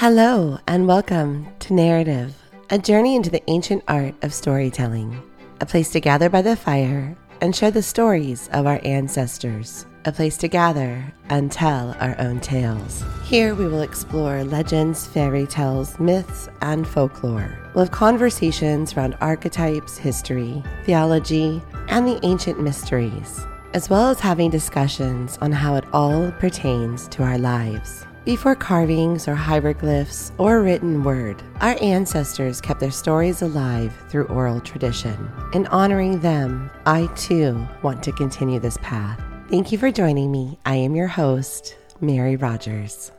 Hello, and welcome to Narrative, a journey into the ancient art of storytelling, a place to gather by the fire and share the stories of our ancestors, a place to gather and tell our own tales. Here we will explore legends, fairy tales, myths, and folklore. We'll have conversations around archetypes, history, theology, and the ancient mysteries, as well as having discussions on how it all pertains to our lives. Before carvings or hieroglyphs or written word, our ancestors kept their stories alive through oral tradition. In honoring them, I too want to continue this path. Thank you for joining me. I am your host, Mary Rogers.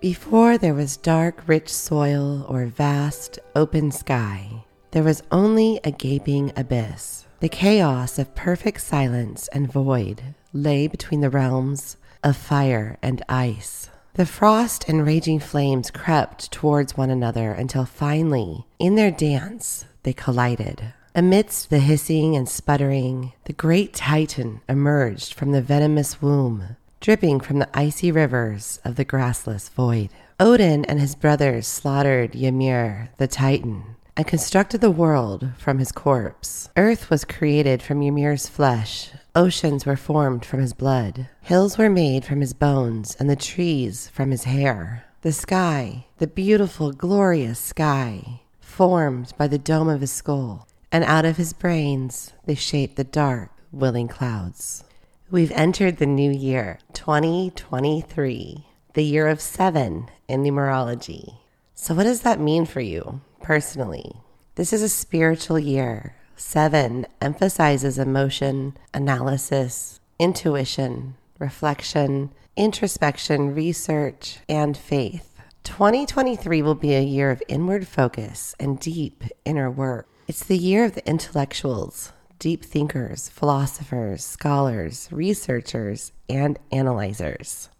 Before there was dark, rich soil or vast, open sky, there was only a gaping abyss. The chaos of perfect silence and void lay between the realms of fire and ice. The frost and raging flames crept towards one another until finally, in their dance, they collided. Amidst the hissing and sputtering, the great Titan emerged from the venomous womb, dripping from the icy rivers of the grassless void. Odin and his brothers slaughtered Ymir, the Titan, and constructed the world from his corpse. Earth was created from Ymir's flesh, Oceans were formed from his blood. Hills were made from his bones, and the trees from his hair. The sky, the beautiful, glorious sky, formed by the dome of his skull, and out of his brains they shaped the dark, willing clouds. We've entered the new year, 2023, the year of seven in numerology. So, what does that mean for you personally? This is a spiritual year, Seven emphasizes emotion, analysis, intuition, reflection, introspection, research, and faith. 2023 will be a year of inward focus and deep inner work. It's the year of the intellectuals, deep thinkers, philosophers, scholars, researchers, and analyzers.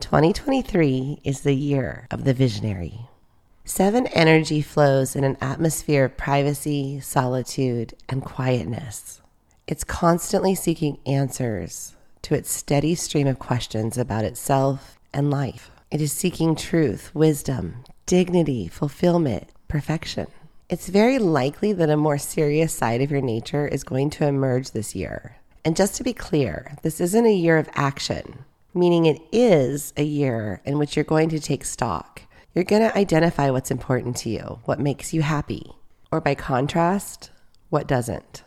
2023 is the year of the visionary. Seven energy flows in an atmosphere of privacy, solitude, and quietness. It's constantly seeking answers to its steady stream of questions about itself and life. It is seeking truth, wisdom, dignity, fulfillment, perfection. It's very likely that a more serious side of your nature is going to emerge this year. And just to be clear, this isn't a year of action, meaning it is a year in which you're going to take stock you're going to identify what's important to you, what makes you happy, or by contrast, what doesn't.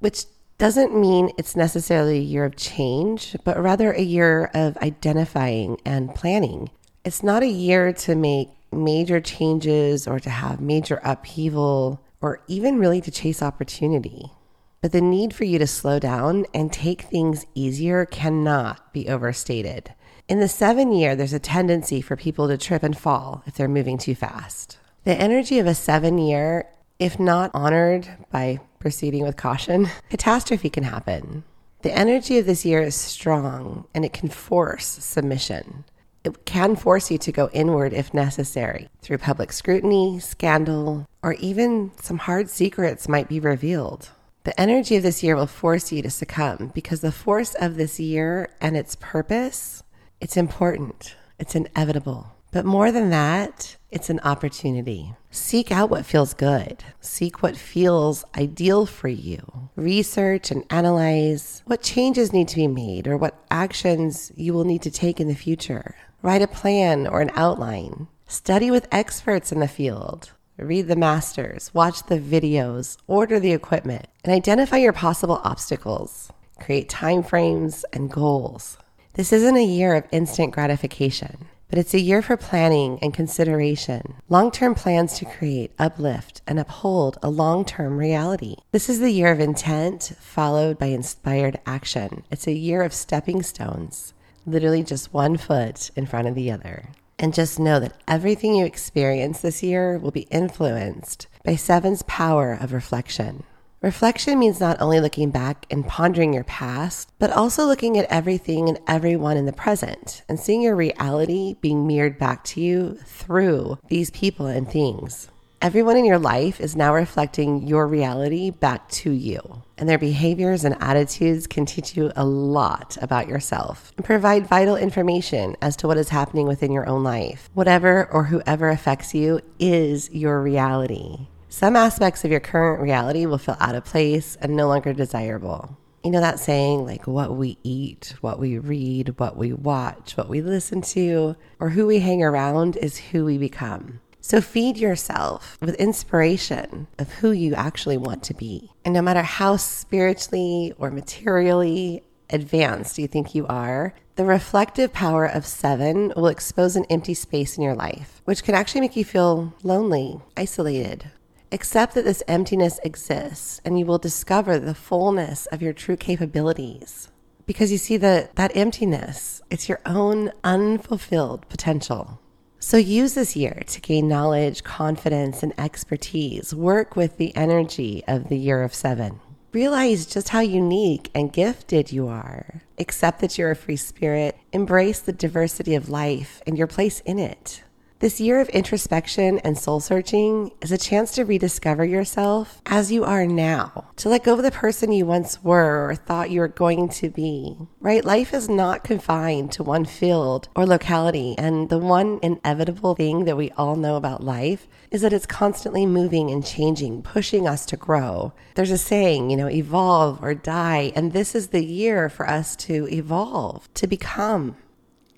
Which doesn't mean it's necessarily a year of change, but rather a year of identifying and planning. It's not a year to make major changes or to have major upheaval or even really to chase opportunity. But the need for you to slow down and take things easier cannot be overstated. In the seven year, there's a tendency for people to trip and fall if they're moving too fast. The energy of a seven year, if not honored by proceeding with caution, catastrophe can happen. The energy of this year is strong and it can force submission. It can force you to go inward if necessary through public scrutiny, scandal, or even some hard secrets might be revealed. The energy of this year will force you to succumb because the force of this year and its purpose it's important, it's inevitable. But more than that, it's an opportunity. Seek out what feels good. Seek what feels ideal for you. Research and analyze what changes need to be made or what actions you will need to take in the future. Write a plan or an outline. Study with experts in the field. Read the masters, watch the videos, order the equipment, and identify your possible obstacles. Create timeframes and goals. This isn't a year of instant gratification, but it's a year for planning and consideration, long term plans to create, uplift, and uphold a long term reality. This is the year of intent followed by inspired action. It's a year of stepping stones, literally just one foot in front of the other. And just know that everything you experience this year will be influenced by Seven's power of reflection. Reflection means not only looking back and pondering your past, but also looking at everything and everyone in the present and seeing your reality being mirrored back to you through these people and things. Everyone in your life is now reflecting your reality back to you, and their behaviors and attitudes can teach you a lot about yourself and provide vital information as to what is happening within your own life. Whatever or whoever affects you is your reality. Some aspects of your current reality will feel out of place and no longer desirable. You know that saying, like what we eat, what we read, what we watch, what we listen to, or who we hang around is who we become. So feed yourself with inspiration of who you actually want to be. And no matter how spiritually or materially advanced you think you are, the reflective power of seven will expose an empty space in your life, which can actually make you feel lonely, isolated. Accept that this emptiness exists and you will discover the fullness of your true capabilities. Because you see that that emptiness, it's your own unfulfilled potential. So use this year to gain knowledge, confidence, and expertise. Work with the energy of the year of seven. Realize just how unique and gifted you are. Accept that you're a free spirit. Embrace the diversity of life and your place in it. This year of introspection and soul searching is a chance to rediscover yourself as you are now, to let go of the person you once were or thought you were going to be. Right? Life is not confined to one field or locality. And the one inevitable thing that we all know about life is that it's constantly moving and changing, pushing us to grow. There's a saying, you know, evolve or die. And this is the year for us to evolve, to become.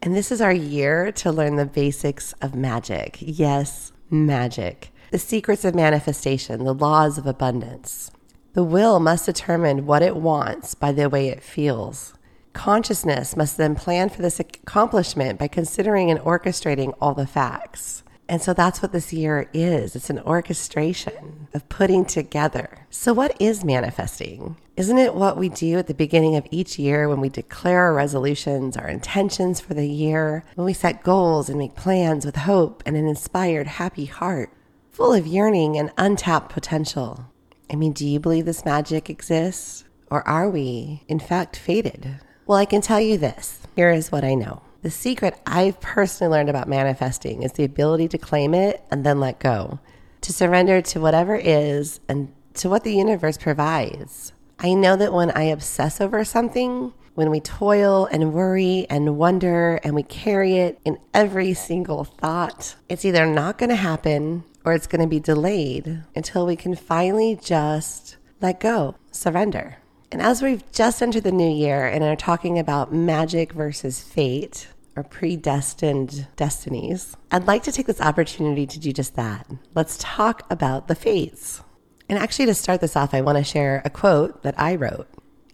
And this is our year to learn the basics of magic. Yes, magic. The secrets of manifestation, the laws of abundance. The will must determine what it wants by the way it feels. Consciousness must then plan for this accomplishment by considering and orchestrating all the facts. And so that's what this year is it's an orchestration of putting together. So, what is manifesting? Isn't it what we do at the beginning of each year when we declare our resolutions, our intentions for the year, when we set goals and make plans with hope and an inspired, happy heart, full of yearning and untapped potential? I mean, do you believe this magic exists? Or are we, in fact, fated? Well, I can tell you this. Here is what I know. The secret I've personally learned about manifesting is the ability to claim it and then let go, to surrender to whatever is and to what the universe provides. I know that when I obsess over something, when we toil and worry and wonder and we carry it in every single thought, it's either not going to happen or it's going to be delayed until we can finally just let go, surrender. And as we've just entered the new year and are talking about magic versus fate or predestined destinies, I'd like to take this opportunity to do just that. Let's talk about the fates. And actually, to start this off, I want to share a quote that I wrote.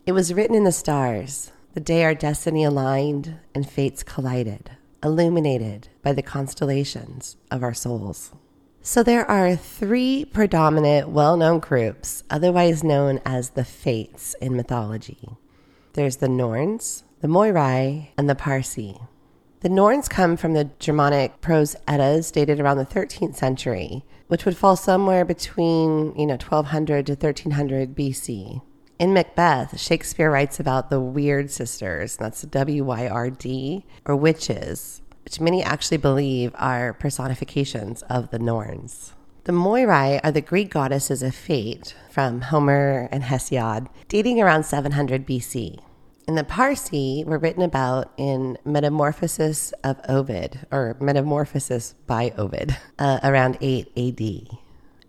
It was written in the stars, the day our destiny aligned and fates collided, illuminated by the constellations of our souls. So there are three predominant well known groups, otherwise known as the Fates in mythology. There's the Norns, the Moirai, and the Parcae. The Norns come from the Germanic prose Eddas dated around the 13th century, which would fall somewhere between, you know, 1200 to 1300 BC. In Macbeth, Shakespeare writes about the Weird sisters, that's W Y R D, or witches, which many actually believe are personifications of the Norns. The Moirai are the Greek goddesses of fate from Homer and Hesiod, dating around 700 BC. And the Parcae were written about in Metamorphosis of Ovid, or Metamorphosis by Ovid, uh, around 8 AD.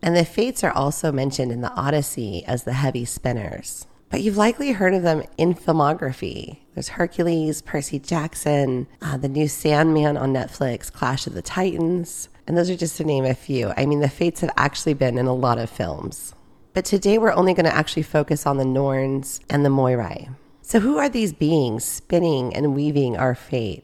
And the Fates are also mentioned in the Odyssey as the heavy spinners but you've likely heard of them in filmography. There's Hercules, Percy Jackson, uh, the new Sandman on Netflix, Clash of the Titans, and those are just to name a few. I mean, the Fates have actually been in a lot of films. But today we're only going to actually focus on the Norns and the Moirai. So, who are these beings spinning and weaving our fate?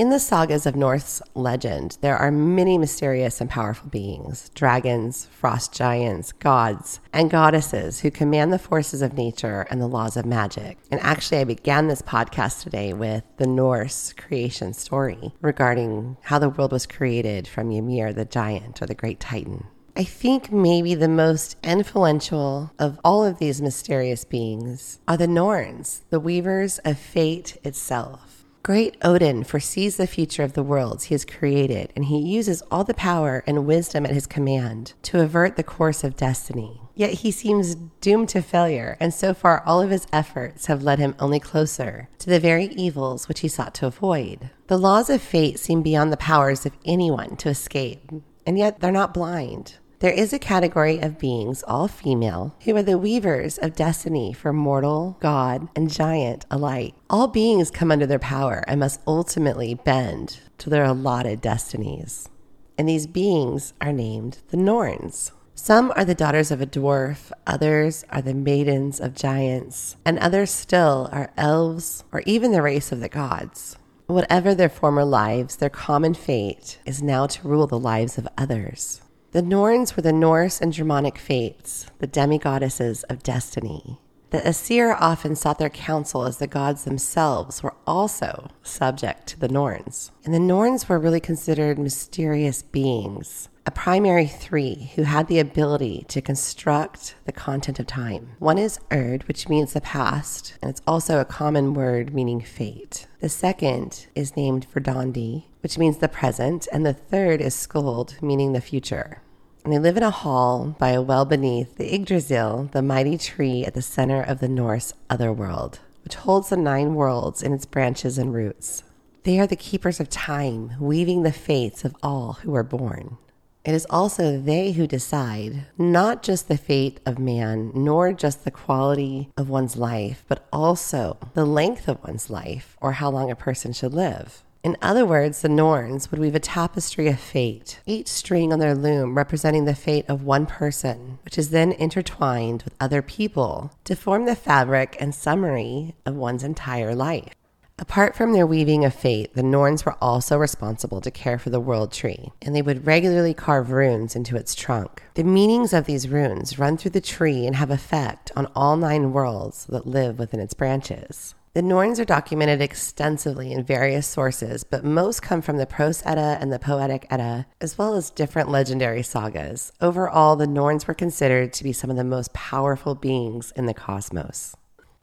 In the sagas of Norse legend, there are many mysterious and powerful beings dragons, frost giants, gods, and goddesses who command the forces of nature and the laws of magic. And actually, I began this podcast today with the Norse creation story regarding how the world was created from Ymir the giant or the great titan. I think maybe the most influential of all of these mysterious beings are the Norns, the weavers of fate itself. Great Odin foresees the future of the worlds he has created, and he uses all the power and wisdom at his command to avert the course of destiny. Yet he seems doomed to failure, and so far all of his efforts have led him only closer to the very evils which he sought to avoid. The laws of fate seem beyond the powers of anyone to escape, and yet they're not blind. There is a category of beings, all female, who are the weavers of destiny for mortal, god, and giant alike. All beings come under their power and must ultimately bend to their allotted destinies. And these beings are named the Norns. Some are the daughters of a dwarf, others are the maidens of giants, and others still are elves or even the race of the gods. Whatever their former lives, their common fate is now to rule the lives of others. The Norns were the Norse and Germanic fates, the demigoddesses of destiny. The Aesir often sought their counsel as the gods themselves were also subject to the Norns. And the Norns were really considered mysterious beings, a primary three who had the ability to construct the content of time. One is Urd, which means the past, and it's also a common word meaning fate. The second is named Verdandi, which means the present, and the third is Skuld, meaning the future. And they live in a hall by a well beneath the Yggdrasil, the mighty tree at the center of the Norse otherworld, which holds the nine worlds in its branches and roots. They are the keepers of time, weaving the fates of all who are born. It is also they who decide not just the fate of man, nor just the quality of one's life, but also the length of one's life or how long a person should live. In other words, the Norns would weave a tapestry of fate, each string on their loom representing the fate of one person, which is then intertwined with other people to form the fabric and summary of one's entire life. Apart from their weaving of fate, the Norns were also responsible to care for the world tree, and they would regularly carve runes into its trunk. The meanings of these runes run through the tree and have effect on all nine worlds that live within its branches. The Norns are documented extensively in various sources, but most come from the Prose Edda and the Poetic Edda, as well as different legendary sagas. Overall, the Norns were considered to be some of the most powerful beings in the cosmos.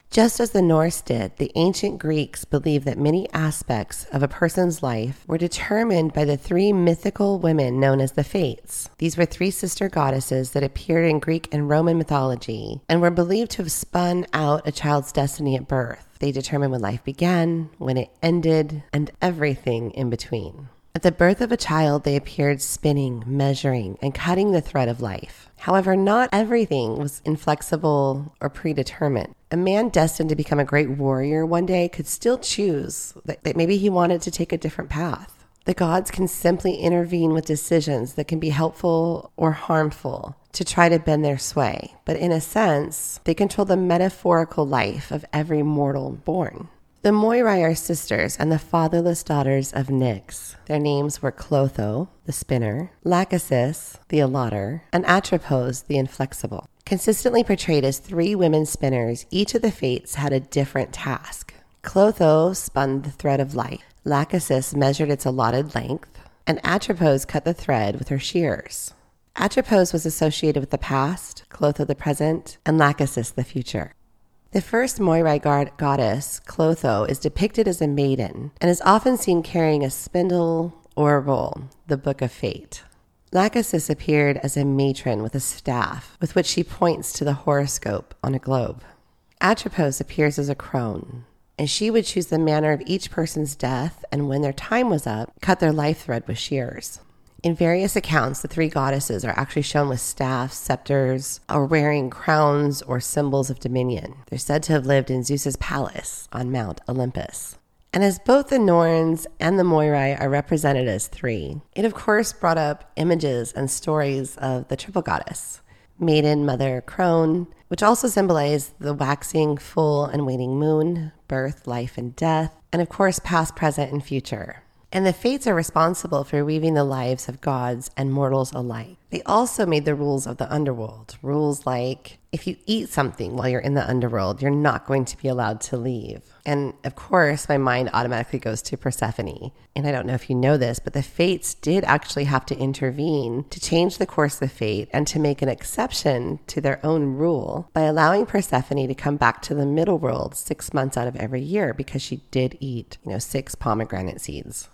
Just as the Norse did, the ancient Greeks believed that many aspects of a person's life were determined by the three mythical women known as the Fates. These were three sister goddesses that appeared in Greek and Roman mythology and were believed to have spun out a child's destiny at birth. They determined when life began, when it ended, and everything in between. At the birth of a child, they appeared spinning, measuring, and cutting the thread of life. However, not everything was inflexible or predetermined. A man destined to become a great warrior one day could still choose that, that maybe he wanted to take a different path. The gods can simply intervene with decisions that can be helpful or harmful to try to bend their sway. But in a sense, they control the metaphorical life of every mortal born. The Moirai are sisters and the fatherless daughters of Nyx. Their names were Clotho, the spinner, Lachesis, the allotter, and Atropos, the inflexible. Consistently portrayed as three women spinners, each of the fates had a different task. Clotho spun the thread of life, Lachesis measured its allotted length, and Atropos cut the thread with her shears. Atropos was associated with the past, Clotho the present, and Lachesis the future. The first Moirai god- goddess, Clotho, is depicted as a maiden and is often seen carrying a spindle or a roll, the Book of Fate. Lachesis appeared as a matron with a staff with which she points to the horoscope on a globe. Atropos appears as a crone, and she would choose the manner of each person's death and when their time was up, cut their life thread with shears. In various accounts, the three goddesses are actually shown with staffs, scepters, or wearing crowns or symbols of dominion. They're said to have lived in Zeus's palace on Mount Olympus. And as both the Norns and the Moirai are represented as three, it of course brought up images and stories of the triple goddess maiden, mother, crone, which also symbolize the waxing, full, and waning moon, birth, life, and death, and of course, past, present, and future. And the fates are responsible for weaving the lives of gods and mortals alike. They also made the rules of the underworld. Rules like if you eat something while you're in the underworld, you're not going to be allowed to leave. And of course, my mind automatically goes to Persephone. And I don't know if you know this, but the fates did actually have to intervene to change the course of fate and to make an exception to their own rule by allowing Persephone to come back to the middle world six months out of every year because she did eat, you know, six pomegranate seeds.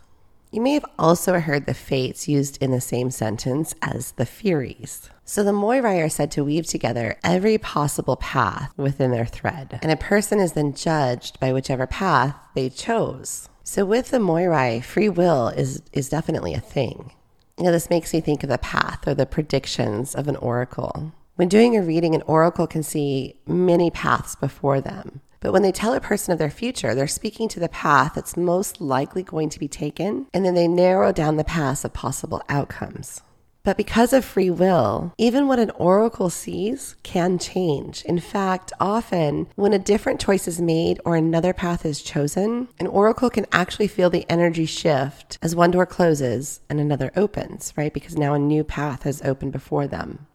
You may have also heard the fates used in the same sentence as the Furies. So the Moirai are said to weave together every possible path within their thread, and a person is then judged by whichever path they chose. So with the Moirai, free will is, is definitely a thing. You know, this makes me think of the path or the predictions of an oracle. When doing a reading, an oracle can see many paths before them. But when they tell a person of their future, they're speaking to the path that's most likely going to be taken, and then they narrow down the paths of possible outcomes. But because of free will, even what an oracle sees can change. In fact, often when a different choice is made or another path is chosen, an oracle can actually feel the energy shift as one door closes and another opens, right? Because now a new path has opened before them.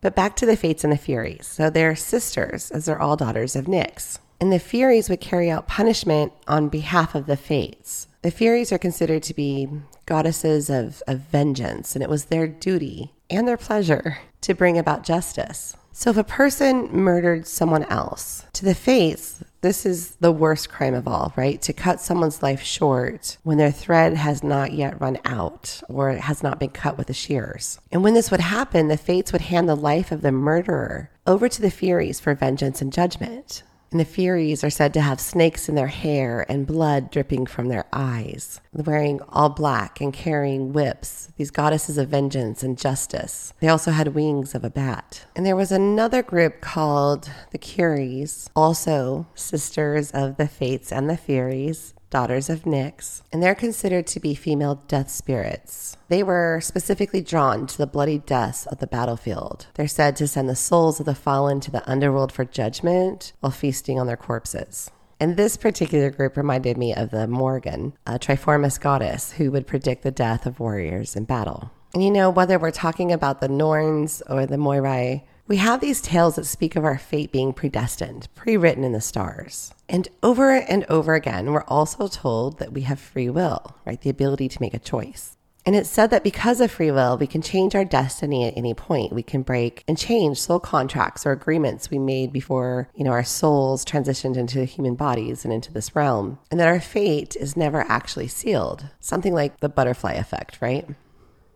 But back to the Fates and the Furies. So they're sisters, as they're all daughters of Nyx and the Furies would carry out punishment on behalf of the Fates. The Furies are considered to be goddesses of, of vengeance, and it was their duty and their pleasure to bring about justice. So if a person murdered someone else, to the Fates, this is the worst crime of all, right? To cut someone's life short when their thread has not yet run out or has not been cut with the shears. And when this would happen, the Fates would hand the life of the murderer over to the Furies for vengeance and judgment. And the Furies are said to have snakes in their hair and blood dripping from their eyes, wearing all black and carrying whips, these goddesses of vengeance and justice. They also had wings of a bat. And there was another group called the Keres, also sisters of the Fates and the Furies, daughters of Nyx, and they're considered to be female death spirits. They were specifically drawn to the bloody deaths of the battlefield. They're said to send the souls of the fallen to the underworld for judgment while feasting on their corpses. And this particular group reminded me of the Morrigan, a Triformis goddess who would predict the death of warriors in battle. And you know, whether we're talking about the Norns or the Moirai, we have these tales that speak of our fate being predestined, pre written in the stars. And over and over again, we're also told that we have free will, right? The ability to make a choice. And it's said that because of free will, we can change our destiny at any point. We can break and change soul contracts or agreements we made before, you know, our souls transitioned into human bodies and into this realm. And that our fate is never actually sealed. Something like the butterfly effect, right?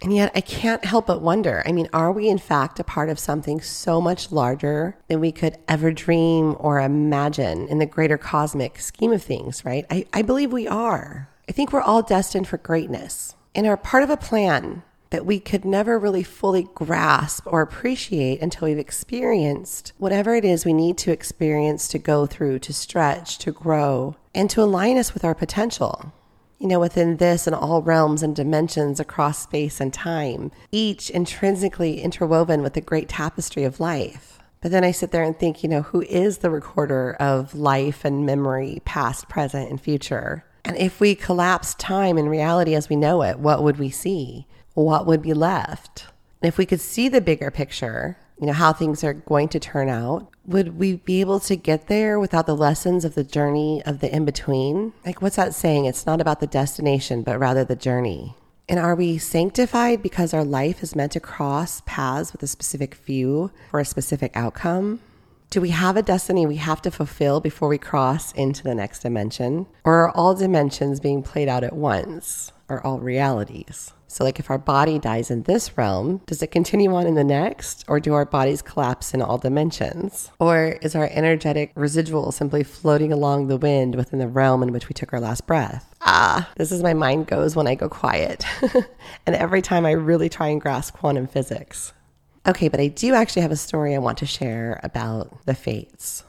And yet I can't help but wonder I mean, are we in fact a part of something so much larger than we could ever dream or imagine in the greater cosmic scheme of things, right? I, I believe we are. I think we're all destined for greatness and are part of a plan that we could never really fully grasp or appreciate until we've experienced whatever it is we need to experience to go through, to stretch, to grow, and to align us with our potential you know, within this and all realms and dimensions across space and time, each intrinsically interwoven with the great tapestry of life. But then I sit there and think, you know, who is the recorder of life and memory, past, present, and future? And if we collapse time and reality as we know it, what would we see? What would be left? And if we could see the bigger picture, you know, how things are going to turn out, would we be able to get there without the lessons of the journey of the in between? Like, what's that saying? It's not about the destination, but rather the journey. And are we sanctified because our life is meant to cross paths with a specific view for a specific outcome? Do we have a destiny we have to fulfill before we cross into the next dimension? Or are all dimensions being played out at once? Are all realities? So, like if our body dies in this realm, does it continue on in the next, or do our bodies collapse in all dimensions? Or is our energetic residual simply floating along the wind within the realm in which we took our last breath? Ah, this is my mind goes when I go quiet, and every time I really try and grasp quantum physics. Okay, but I do actually have a story I want to share about the fates.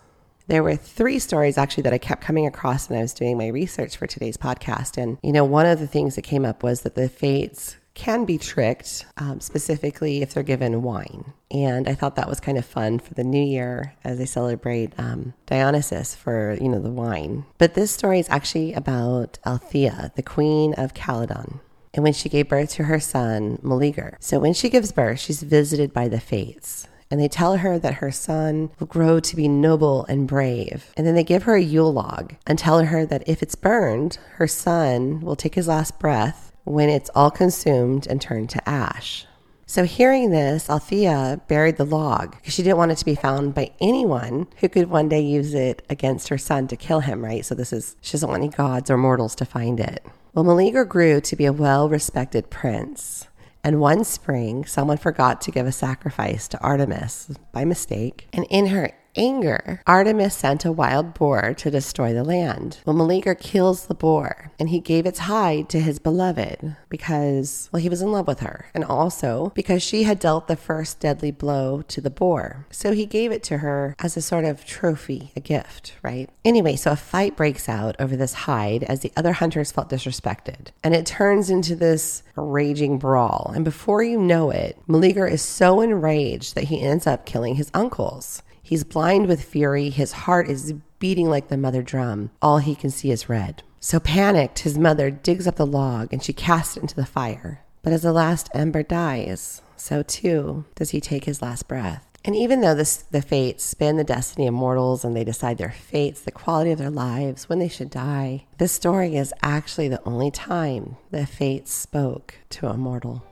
There were three stories actually that I kept coming across when I was doing my research for today's podcast. And, you know, one of the things that came up was that the fates can be tricked, um, specifically if they're given wine. And I thought that was kind of fun for the new year as they celebrate um, Dionysus for, you know, the wine. But this story is actually about Althea, the queen of Calydon. and when she gave birth to her son, Meleager. So when she gives birth, she's visited by the fates and they tell her that her son will grow to be noble and brave. And then they give her a Yule log and tell her that if it's burned, her son will take his last breath when it's all consumed and turned to ash. So, hearing this, Althea buried the log because she didn't want it to be found by anyone who could one day use it against her son to kill him, right? So, this is, she doesn't want any gods or mortals to find it. Well, Meleager grew to be a well respected prince. And one spring, someone forgot to give a sacrifice to Artemis by mistake. And in her anger, Artemis sent a wild boar to destroy the land. Well, Meleager kills the boar and he gave its hide to his beloved because, well, he was in love with her and also because she had dealt the first deadly blow to the boar. So he gave it to her as a sort of trophy, a gift, right? Anyway, so a fight breaks out over this hide as the other hunters felt disrespected and it turns into this raging brawl. And before you know it, Meleager is so enraged that he ends up killing his uncles. He's blind with fury. His heart is beating like the mother drum. All he can see is red. So panicked, his mother digs up the log and she casts it into the fire. But as the last ember dies, so too does he take his last breath. And even though this, the fates spin the destiny of mortals and they decide their fates, the quality of their lives, when they should die, this story is actually the only time the fates spoke to a mortal.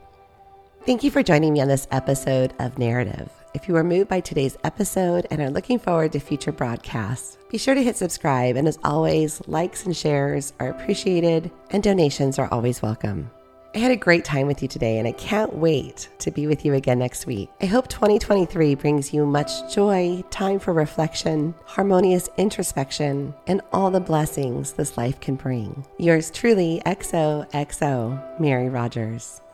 Thank you for joining me on this episode of Narrative. If you are moved by today's episode and are looking forward to future broadcasts, be sure to hit subscribe. And as always, likes and shares are appreciated and donations are always welcome. I had a great time with you today, and I can't wait to be with you again next week. I hope 2023 brings you much joy, time for reflection, harmonious introspection, and all the blessings this life can bring. Yours truly, XOXO, Mary Rogers.